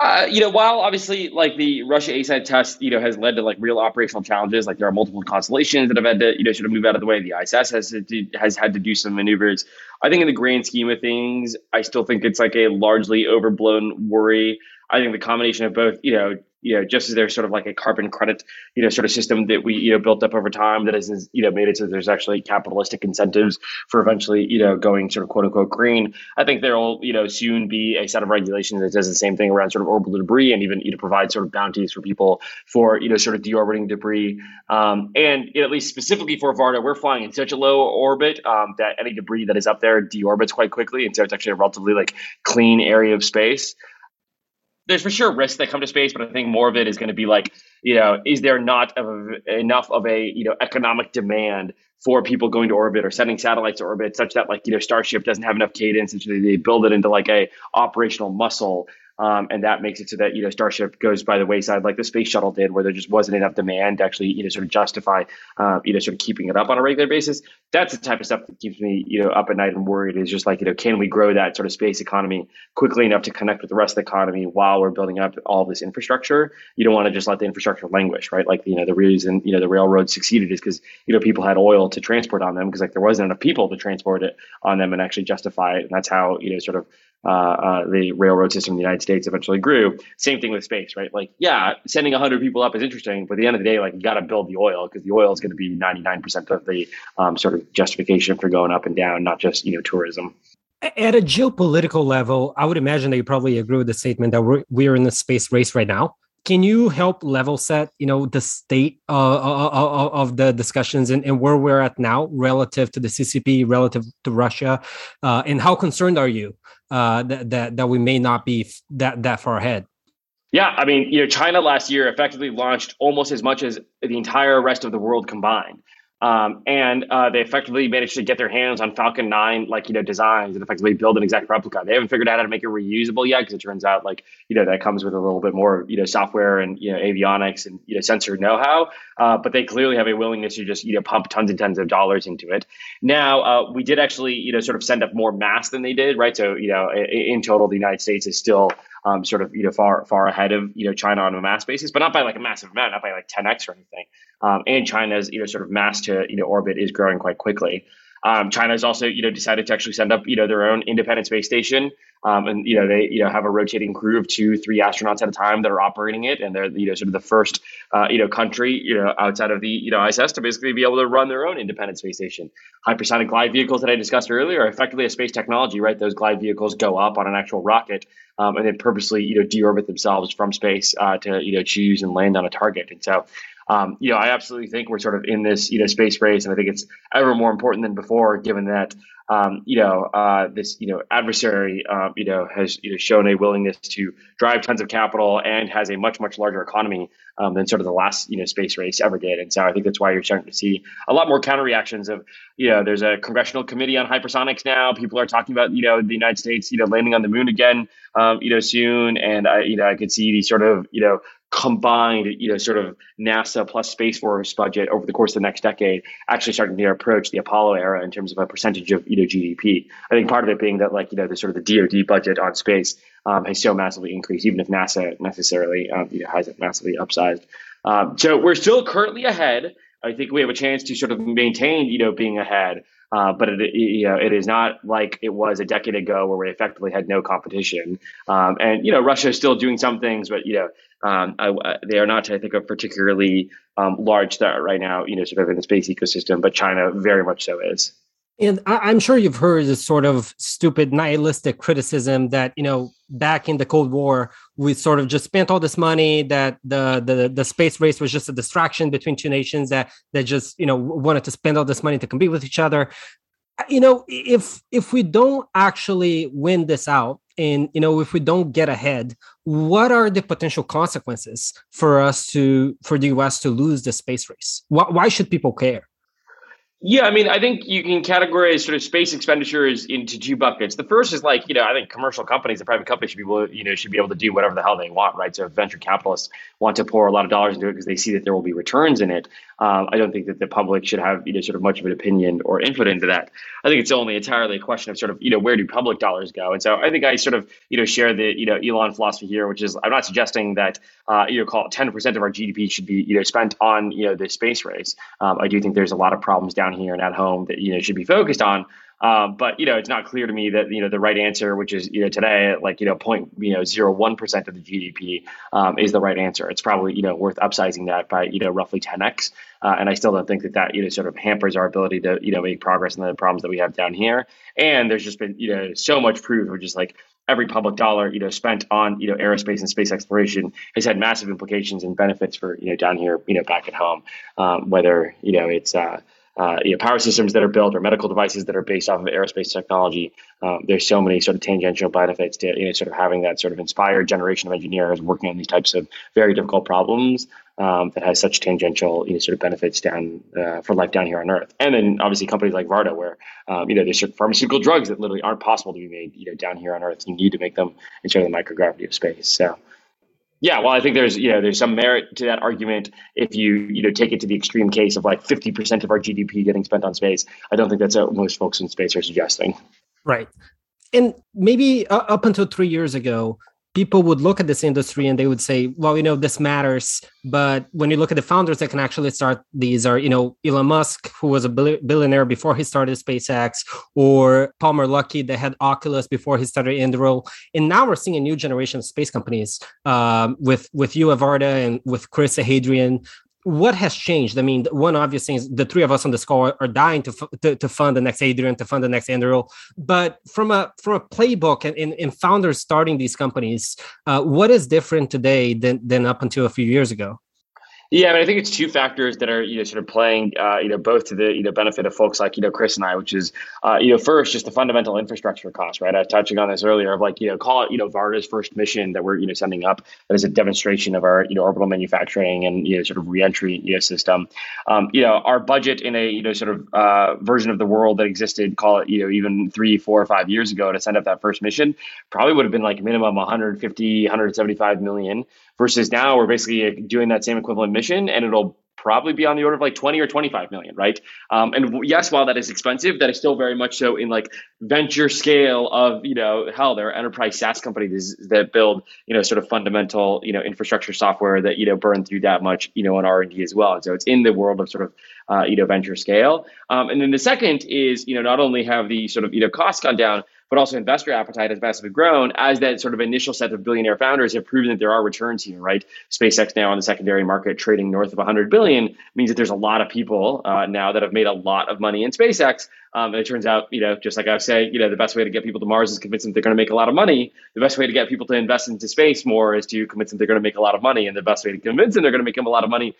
Uh, you know, while obviously like the Russia ASAT test, you know, has led to like real operational challenges, like there are multiple constellations that have had to, you know, sort of move out of the way. The ISS has to, has had to do some maneuvers. I think in the grand scheme of things, I still think it's like a largely overblown worry. I think the combination of both, you know, you know, just as there's sort of like a carbon credit, you know, sort of system that we, you know, built up over time that has, you know, made it so there's actually capitalistic incentives for eventually, you know, going sort of quote unquote green. I think there will, you know, soon be a set of regulations that does the same thing around sort of orbital debris and even, you know, provide sort of bounties for people for, you know, sort of deorbiting debris. Um, and you know, at least specifically for Varda, we're flying in such a low orbit um, that any debris that is up there deorbits quite quickly. And so it's actually a relatively like clean area of space there's for sure risks that come to space, but I think more of it is going to be like, you know, is there not of enough of a you know economic demand for people going to orbit or sending satellites to orbit such that like you know Starship doesn't have enough cadence and so they build it into like a operational muscle um, and that makes it so that you know Starship goes by the wayside, like the space shuttle did, where there just wasn't enough demand to actually you know sort of justify uh, you know sort of keeping it up on a regular basis. That's the type of stuff that keeps me you know up at night and worried. Is just like you know can we grow that sort of space economy quickly enough to connect with the rest of the economy while we're building up all this infrastructure? You don't want to just let the infrastructure languish, right? Like you know the reason you know the railroad succeeded is because you know people had oil to transport on them because like there wasn't enough people to transport it on them and actually justify it, and that's how you know sort of uh, uh, the railroad system in the United States eventually grew. Same thing with space, right? Like, yeah, sending 100 people up is interesting, but at the end of the day, like, you got to build the oil because the oil is going to be 99% of the um, sort of justification for going up and down, not just, you know, tourism. At a geopolitical level, I would imagine that you probably agree with the statement that we're, we're in a space race right now can you help level set you know the state uh, uh, uh, of the discussions and, and, where we're at now relative to the ccp relative to russia uh, and how concerned are you uh, that, that that we may not be that that far ahead. Yeah i mean you know china last year effectively launched almost as much as the entire rest of the world combined um, and uh, they effectively managed to get their hands on Falcon 9, like, you know, designs and effectively build an exact replica. They haven't figured out how to make it reusable yet because it turns out, like, you know, that comes with a little bit more, you know, software and, you know, avionics and, you know, sensor know how. Uh, but they clearly have a willingness to just, you know, pump tons and tons of dollars into it. Now, uh, we did actually, you know, sort of send up more mass than they did, right? So, you know, in, in total, the United States is still um, sort of you know far far ahead of you know China on a mass basis, but not by like a massive amount, not by like 10x or anything. Um, and China's you know sort of mass to you know orbit is growing quite quickly. Um, China has also, you know, decided to actually send up, you know, their own independent space station, um, and you know they, you know, have a rotating crew of two, three astronauts at a time that are operating it, and they're, you know, sort of the first, uh, you know, country, you know, outside of the, you know, ISS to basically be able to run their own independent space station. Hypersonic glide vehicles that I discussed earlier are effectively a space technology, right? Those glide vehicles go up on an actual rocket, um, and then purposely, you know, deorbit themselves from space uh, to, you know, choose and land on a target, and so um, you know, I absolutely think we're sort of in this, you know, space race, and I think it's ever more important than before, given that, um, you know, uh, this, you know, adversary, uh, you know, has you know, shown a willingness to drive tons of capital and has a much, much larger economy um, than sort of the last, you know, space race ever did. And so I think that's why you're starting to see a lot more counter reactions of, you know, there's a congressional committee on hypersonics now. People are talking about, you know, the United States, you know, landing on the moon again, um, you know, soon. And I, you know, I could see these sort of, you know, combined, you know, sort of NASA plus Space Force budget over the course of the next decade actually starting to approach the Apollo era in terms of a percentage of, you know, GDP. I think part of it being that, like, you know, the sort of the DoD budget on space um, has so massively increased, even if NASA necessarily, um, you know, hasn't massively upsized. Um, so we're still currently ahead. I think we have a chance to sort of maintain, you know, being ahead. Uh, but it, you know, it is not like it was a decade ago where we effectively had no competition. Um, and you know, Russia is still doing some things, but you know, um, I, they are not, I think, a particularly um, large threat right now. You know, sort of in the space ecosystem, but China very much so is. And I, am sure you've heard this sort of stupid nihilistic criticism that you know back in the Cold War we sort of just spent all this money that the the the space race was just a distraction between two nations that that just you know wanted to spend all this money to compete with each other. You know, if if we don't actually win this out, and you know if we don't get ahead, what are the potential consequences for us to for the U.S. to lose the space race? Why, why should people care? Yeah, I mean, I think you can categorize sort of space expenditures into two buckets. The first is like, you know, I think commercial companies and private companies should be able, you know, should be able to do whatever the hell they want, right? So if venture capitalists want to pour a lot of dollars into it because they see that there will be returns in it, um, I don't think that the public should have, you know, sort of much of an opinion or input into that. I think it's only entirely a question of sort of, you know, where do public dollars go? And so I think I sort of, you know, share the, you know, Elon philosophy here, which is I'm not suggesting that, uh, you know, call 10% of our GDP should be, you know, spent on, you know, the space race. Um, I do think there's a lot of problems down here and at home that, you know, should be focused on. Um, but you know, it's not clear to me that you know the right answer, which is you know today like you know point you know zero one percent of the GDP um, is the right answer. It's probably you know worth upsizing that by you know roughly ten x. Uh, and I still don't think that that you know sort of hampers our ability to you know make progress in the problems that we have down here. And there's just been you know so much proof of just like every public dollar you know spent on you know aerospace and space exploration has had massive implications and benefits for you know down here you know back at home. Um, whether you know it's uh, uh, you know, power systems that are built or medical devices that are based off of aerospace technology. Um, there's so many sort of tangential benefits to you know sort of having that sort of inspired generation of engineers working on these types of very difficult problems um, that has such tangential you know sort of benefits down uh, for life down here on Earth. And then obviously companies like Varda, where um, you know there's certain pharmaceutical drugs that literally aren't possible to be made you know down here on Earth. You need to make them in sort of the microgravity of space. So. Yeah, well, I think there's you know there's some merit to that argument if you you know take it to the extreme case of like 50% of our GDP getting spent on space. I don't think that's what most folks in space are suggesting. Right, and maybe uh, up until three years ago, people would look at this industry and they would say, well, you know, this matters. But when you look at the founders that can actually start these are, you know, Elon Musk, who was a billionaire before he started SpaceX, or Palmer Luckey that had Oculus before he started Anduril. And now we're seeing a new generation of space companies um, with with you, Varda, and with Chris Hadrian, what has changed? I mean, one obvious thing is the three of us on the score are dying to, to, to fund the next Hadrian, to fund the next Anduril. But from a from a playbook and in, in founders starting these companies, uh, what is different today than than up until a few years ago? Yeah, I, mean, I think it's two factors that are you know sort of playing uh, you know both to the you know benefit of folks like you know Chris and I, which is uh, you know first just the fundamental infrastructure cost, right? I was touching on this earlier of like you know call it you know Varda's first mission that we're you know sending up that is a demonstration of our you know orbital manufacturing and you know sort of reentry you know, system. Um, you know our budget in a you know sort of uh, version of the world that existed, call it you know even three, four, or five years ago to send up that first mission probably would have been like minimum 150, 175 million versus now we're basically doing that same equivalent mission and it'll probably be on the order of like 20 or 25 million right? Um, and yes while that is expensive that is still very much so in like venture scale of you know hell there are enterprise saas companies that build you know sort of fundamental you know infrastructure software that you know burn through that much you know on r&d as well. And so it's in the world of sort of uh, you know venture scale. Um, and then the second is you know not only have the sort of you know costs gone down but also investor appetite has massively grown as that sort of initial set of billionaire founders have proven that there are returns here, right? SpaceX now on the secondary market trading north of 100 billion means that there's a lot of people uh, now that have made a lot of money in SpaceX. Um, and it turns out, you know, just like I was saying, you know, the best way to get people to Mars is convince them they're going to make a lot of money. The best way to get people to invest into space more is to convince them they're going to make a lot of money. And the best way to convince them they're going to make them a lot of money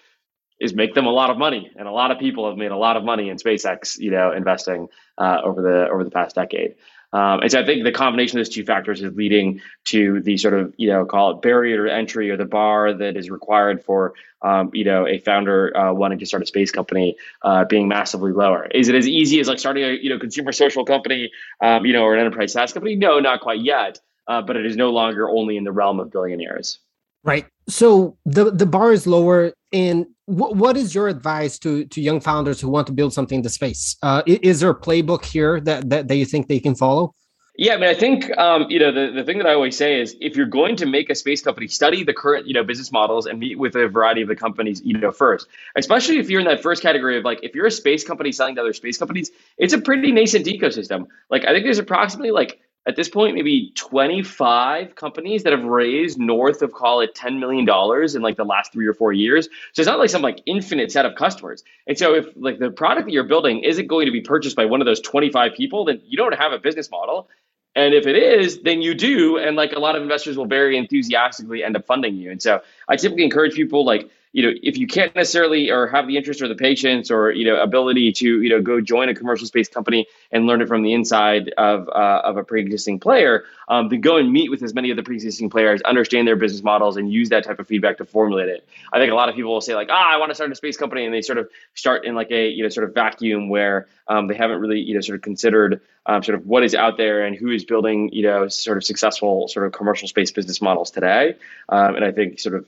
is make them a lot of money. And a lot of people have made a lot of money in SpaceX, you know, investing uh, over the over the past decade. Um, and so I think the combination of those two factors is leading to the sort of, you know, call it barrier to entry or the bar that is required for, um, you know, a founder uh, wanting to start a space company uh, being massively lower. Is it as easy as like starting a, you know, consumer social company, um, you know, or an enterprise SaaS company? No, not quite yet. Uh, but it is no longer only in the realm of billionaires. Right. So the the bar is lower. And w- what is your advice to to young founders who want to build something in the space? Uh, is there a playbook here that, that that you think they can follow? Yeah, I mean, I think um, you know the, the thing that I always say is if you're going to make a space company, study the current you know business models and meet with a variety of the companies you know first. Especially if you're in that first category of like if you're a space company selling to other space companies, it's a pretty nascent ecosystem. Like I think there's approximately like at this point maybe 25 companies that have raised north of call it 10 million dollars in like the last three or four years so it's not like some like infinite set of customers and so if like the product that you're building isn't going to be purchased by one of those 25 people then you don't have a business model and if it is, then you do. And like a lot of investors will very enthusiastically end up funding you. And so I typically encourage people like, you know, if you can't necessarily or have the interest or the patience or, you know, ability to, you know, go join a commercial space company and learn it from the inside of, uh, of a pre-existing player, um, then go and meet with as many of the pre-existing players, understand their business models and use that type of feedback to formulate it. I think a lot of people will say like, ah, I want to start a space company. And they sort of start in like a, you know, sort of vacuum where um, they haven't really, you know, sort of considered um, sort of what is out there and who is building, you know, sort of successful sort of commercial space business models today. Um, and I think sort of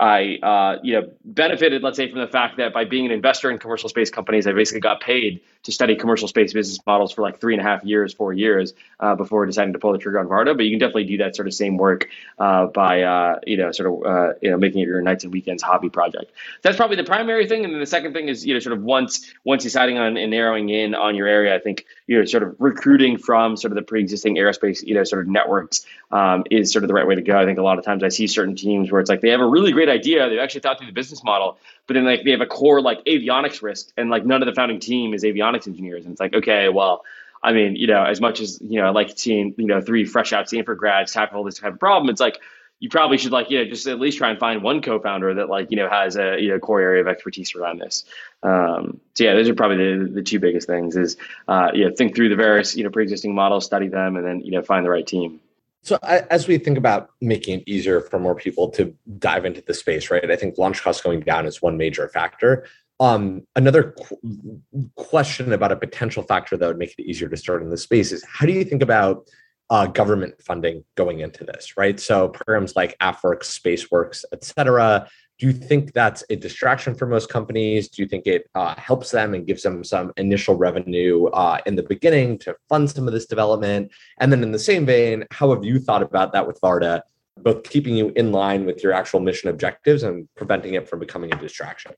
I, uh, you know, benefited, let's say, from the fact that by being an investor in commercial space companies, I basically got paid to study commercial space business models for like three and a half years, four years uh, before deciding to pull the trigger on Varda. But you can definitely do that sort of same work uh, by, uh, you know, sort of, uh, you know, making it your nights and weekends hobby project. That's probably the primary thing, and then the second thing is, you know, sort of once once deciding on and narrowing in on your area, I think you know, sort of recruiting from sort of the pre-existing aerospace, you know, sort of networks um, is sort of the right way to go. I think a lot of times I see certain teams where it's like they have a really great idea, they've actually thought through the business model, but then like they have a core like avionics risk, and like none of the founding team is avionics engineers, and it's like okay, well. I mean, you know, as much as you know, I like seeing you know three fresh out Stanford grads tackle this type of problem. It's like you probably should like you know just at least try and find one co-founder that like you know has a you know core area of expertise around this. Um, so yeah, those are probably the, the two biggest things: is uh, you know think through the various you know pre-existing models, study them, and then you know find the right team. So as we think about making it easier for more people to dive into the space, right? I think launch costs going down is one major factor. Um, another qu- question about a potential factor that would make it easier to start in the space is how do you think about uh, government funding going into this, right? So programs like AFWERX, SpaceWERX, et cetera. Do you think that's a distraction for most companies? Do you think it uh, helps them and gives them some initial revenue uh, in the beginning to fund some of this development? And then, in the same vein, how have you thought about that with Varda, both keeping you in line with your actual mission objectives and preventing it from becoming a distraction?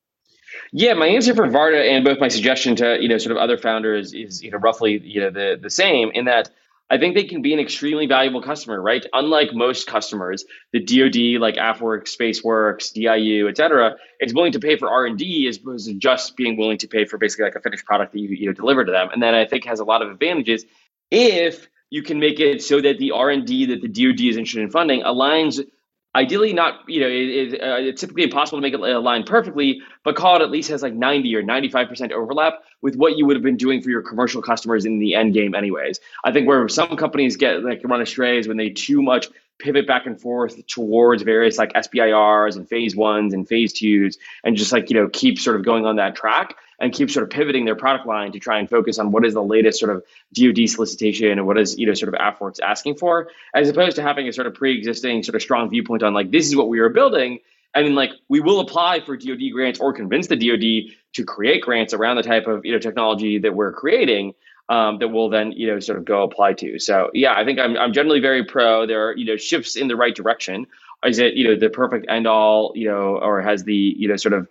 Yeah, my answer for Varda and both my suggestion to you know sort of other founders is you know roughly you know the the same in that I think they can be an extremely valuable customer, right? Unlike most customers, the DoD, like AFWERX, SpaceWERX, DIU, et cetera, is willing to pay for R and D as opposed to just being willing to pay for basically like a finished product that you, you know deliver to them. And then I think has a lot of advantages if you can make it so that the R and D that the DoD is interested in funding aligns ideally not you know it, it, uh, it's typically impossible to make it align perfectly but call it at least has like 90 or 95% overlap with what you would have been doing for your commercial customers in the end game anyways. I think where some companies get like run astray is when they too much pivot back and forth towards various like SBIRs and phase ones and phase twos and just like you know keep sort of going on that track and keep sort of pivoting their product line to try and focus on what is the latest sort of DoD solicitation and what is you know sort of AFWERX asking for, as opposed to having a sort of pre-existing sort of strong viewpoint on like this is what we are building, and then like we will apply for DoD grants or convince the DoD to create grants around the type of you know technology that we're creating. Um, that will then you know sort of go apply to. So yeah, I think I'm I'm generally very pro. There are you know shifts in the right direction. Is it you know the perfect end all you know or has the you know sort of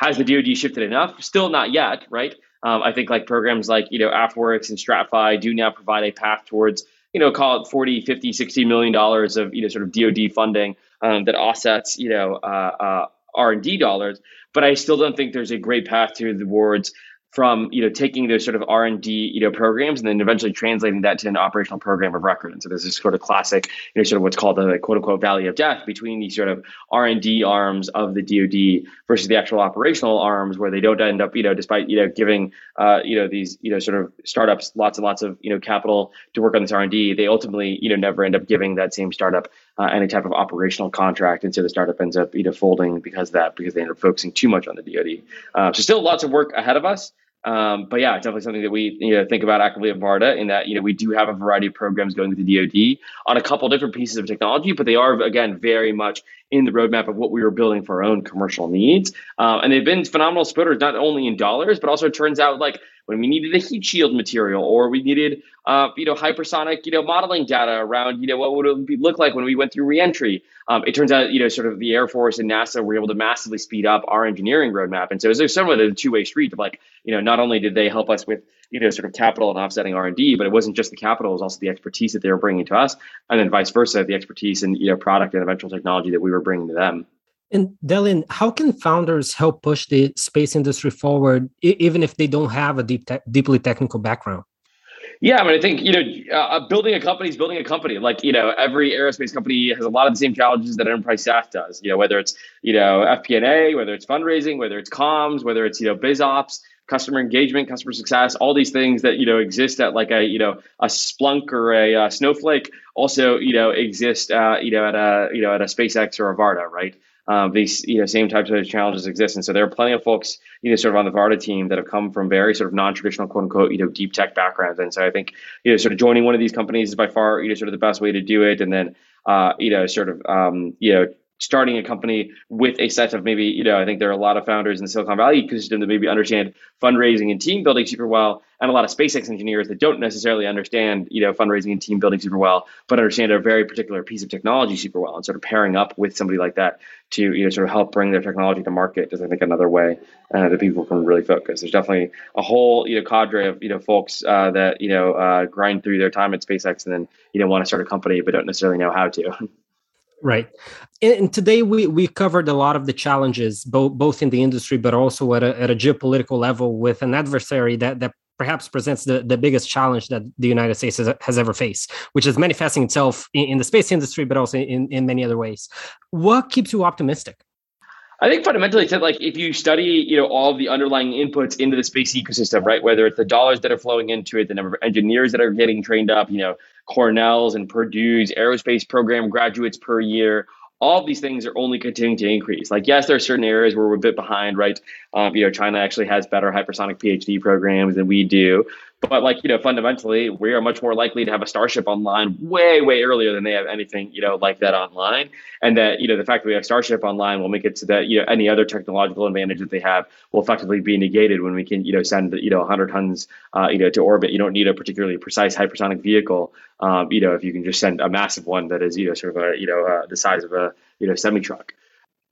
has the DoD shifted enough? Still not yet, right? Um, I think like programs like, you know, AFWERX and StratFi do now provide a path towards, you know, call it 40, 50, 60 million dollars of, you know, sort of DoD funding um, that offsets, you know, uh, uh, R&D dollars. But I still don't think there's a great path towards from you know taking those sort of R and D you know programs and then eventually translating that to an operational program of record. And so there's this sort of classic you know sort of what's called the quote unquote valley of death between these sort of R and D arms of the DoD versus the actual operational arms where they don't end up you know despite you know giving uh, you know these you know sort of startups lots and lots of you know capital to work on this R and D, they ultimately you know never end up giving that same startup uh, any type of operational contract, and so the startup ends up know folding because of that because they end up focusing too much on the DoD. Uh, so still lots of work ahead of us. Um, but yeah, definitely something that we you know think about actively at Varda. In that you know we do have a variety of programs going with the DoD on a couple different pieces of technology, but they are again very much in the roadmap of what we were building for our own commercial needs. Uh, and they've been phenomenal splitters, not only in dollars, but also it turns out like when we needed a heat shield material or we needed uh, you know hypersonic you know modeling data around you know what would it look like when we went through reentry um, it turns out you know sort of the air force and nasa were able to massively speed up our engineering roadmap and so there's somewhat of a two-way street of like you know not only did they help us with you know sort of capital and offsetting r&d but it wasn't just the capital it was also the expertise that they were bringing to us and then vice versa the expertise and you know product and eventual technology that we were bringing to them and Delian, how can founders help push the space industry forward, even if they don't have a deep, te- deeply technical background? Yeah, I mean, I think you know, uh, building a company is building a company. Like you know, every aerospace company has a lot of the same challenges that enterprise SaaS does. You know, whether it's you know FP&A, whether it's fundraising, whether it's comms, whether it's you know biz ops, customer engagement, customer success, all these things that you know exist at like a you know a Splunk or a, uh, Snowflake also you know exist uh, you know at a you know at a SpaceX or a Varda, right? Um, these you know same types of challenges exist. And so there are plenty of folks you know sort of on the Varda team that have come from very sort of non-traditional quote unquote you know deep tech backgrounds. And so I think you know sort of joining one of these companies is by far you know sort of the best way to do it. And then uh, you know sort of um, you know starting a company with a set of maybe, you know, I think there are a lot of founders in the Silicon Valley ecosystem that maybe understand fundraising and team building super well, and a lot of SpaceX engineers that don't necessarily understand, you know, fundraising and team building super well, but understand a very particular piece of technology super well, and sort of pairing up with somebody like that to, you know, sort of help bring their technology to market is, I think, another way uh, that people can really focus. There's definitely a whole, you know, cadre of, you know, folks uh, that, you know, uh, grind through their time at SpaceX and then, you know, want to start a company but don't necessarily know how to. Right. And today we, we covered a lot of the challenges, both both in the industry, but also at a, at a geopolitical level with an adversary that, that perhaps presents the, the biggest challenge that the United States has, has ever faced, which is manifesting itself in, in the space industry, but also in, in many other ways. What keeps you optimistic? I think fundamentally, it's like if you study, you know, all of the underlying inputs into the space ecosystem, right? Whether it's the dollars that are flowing into it, the number of engineers that are getting trained up, you know, Cornell's and Purdue's aerospace program graduates per year, all these things are only continuing to increase. Like, yes, there are certain areas where we're a bit behind, right? Um, you know, China actually has better hypersonic PhD programs than we do, but like, you know, fundamentally, we are much more likely to have a Starship online way, way earlier than they have anything, you know, like that online. And that, you know, the fact that we have Starship online will make it so that, you know, any other technological advantage that they have will effectively be negated when we can, you know, send, you know, 100 tons, uh, you know, to orbit. You don't need a particularly precise hypersonic vehicle, um, you know, if you can just send a massive one that is, you know, sort of a, you know, uh, the size of a, you know, semi truck.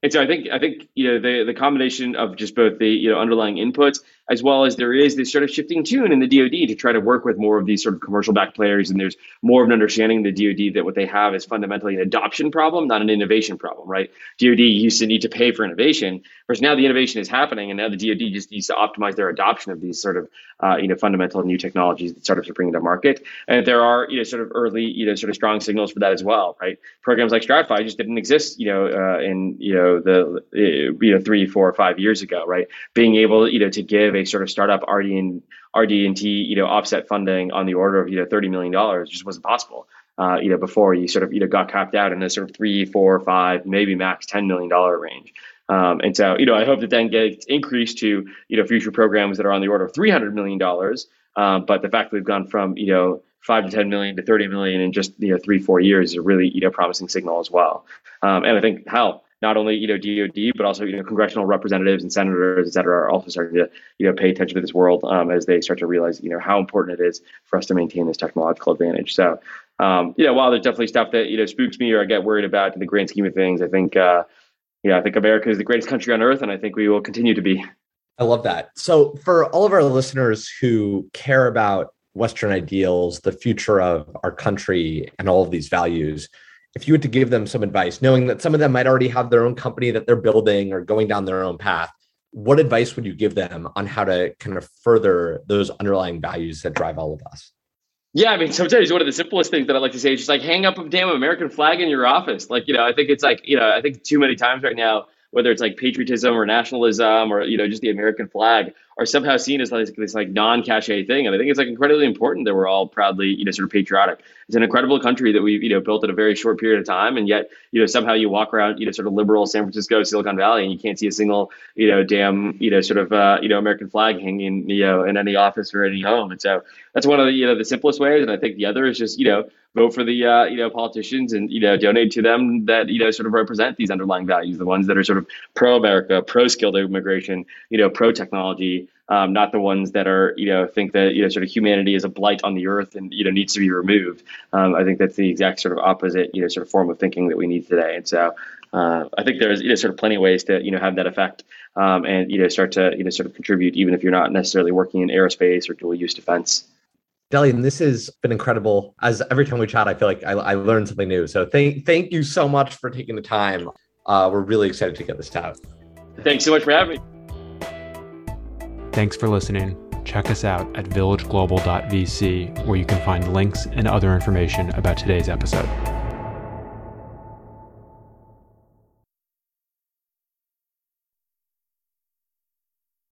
And so I think I think you know the the combination of just both the you know underlying inputs as well as there is this sort of shifting tune in the DoD to try to work with more of these sort of commercial backed players, and there's more of an understanding in the DoD that what they have is fundamentally an adoption problem, not an innovation problem, right? DoD used to need to pay for innovation, whereas now the innovation is happening, and now the DoD just needs to optimize their adoption of these sort of uh, you know fundamental new technologies that startups are bringing to market, and there are you know sort of early you know sort of strong signals for that as well, right? Programs like StratFi just didn't exist, you know, uh, in you know the uh, you know three, four, or five years ago, right? Being able you know to give a sort of startup RD and RD and T, you know, offset funding on the order of you know thirty million dollars just wasn't possible. Uh, you know, before you sort of you know got capped out in a sort of three, four, five, maybe max ten million dollar range. Um, and so, you know, I hope that then gets increased to you know future programs that are on the order of three hundred million dollars. Um, but the fact that we've gone from you know five to ten million to thirty million in just you know three, four years is a really you know promising signal as well. Um, and I think how not only you know DoD but also you know congressional representatives and senators, et cetera, are also starting to you know pay attention to this world um, as they start to realize you know how important it is for us to maintain this technological advantage. So um, you know while there's definitely stuff that you know spooks me or I get worried about in the grand scheme of things, I think uh, yeah I think America is the greatest country on earth, and I think we will continue to be. I love that. So for all of our listeners who care about Western ideals, the future of our country, and all of these values if you had to give them some advice, knowing that some of them might already have their own company that they're building or going down their own path, what advice would you give them on how to kind of further those underlying values that drive all of us? Yeah, I mean, sometimes one of the simplest things that I like to say is just like hang up a damn American flag in your office. Like, you know, I think it's like, you know, I think too many times right now, whether it's like patriotism or nationalism or, you know, just the American flag are somehow seen as like this like non-cachet thing. And I think it's like incredibly important that we're all proudly, you know, sort of patriotic. It's an incredible country that we've, you know, built in a very short period of time. And yet, you know, somehow you walk around, you know, sort of liberal San Francisco, Silicon Valley, and you can't see a single, you know, damn, you know, sort of, uh, you know, American flag hanging, you know, in any office or any home. And so that's one of the, you know, the simplest ways. And I think the other is just, you know, vote for the uh, you know politicians and you know donate to them that you know sort of represent these underlying values, the ones that are sort of pro America, pro skilled immigration, you know, pro technology, um, not the ones that are you know think that you know sort of humanity is a blight on the earth and you know needs to be removed. Um, I think that's the exact sort of opposite you know sort of form of thinking that we need today. And so uh, I think there's you know sort of plenty of ways to you know have that effect um, and you know start to you know sort of contribute even if you're not necessarily working in aerospace or dual use defense. Delian, this has been incredible. As every time we chat, I feel like I, I learned something new. So thank thank you so much for taking the time. Uh, we're really excited to get this out. Thanks so much for having me. Thanks for listening. Check us out at villageglobal.vc, where you can find links and other information about today's episode.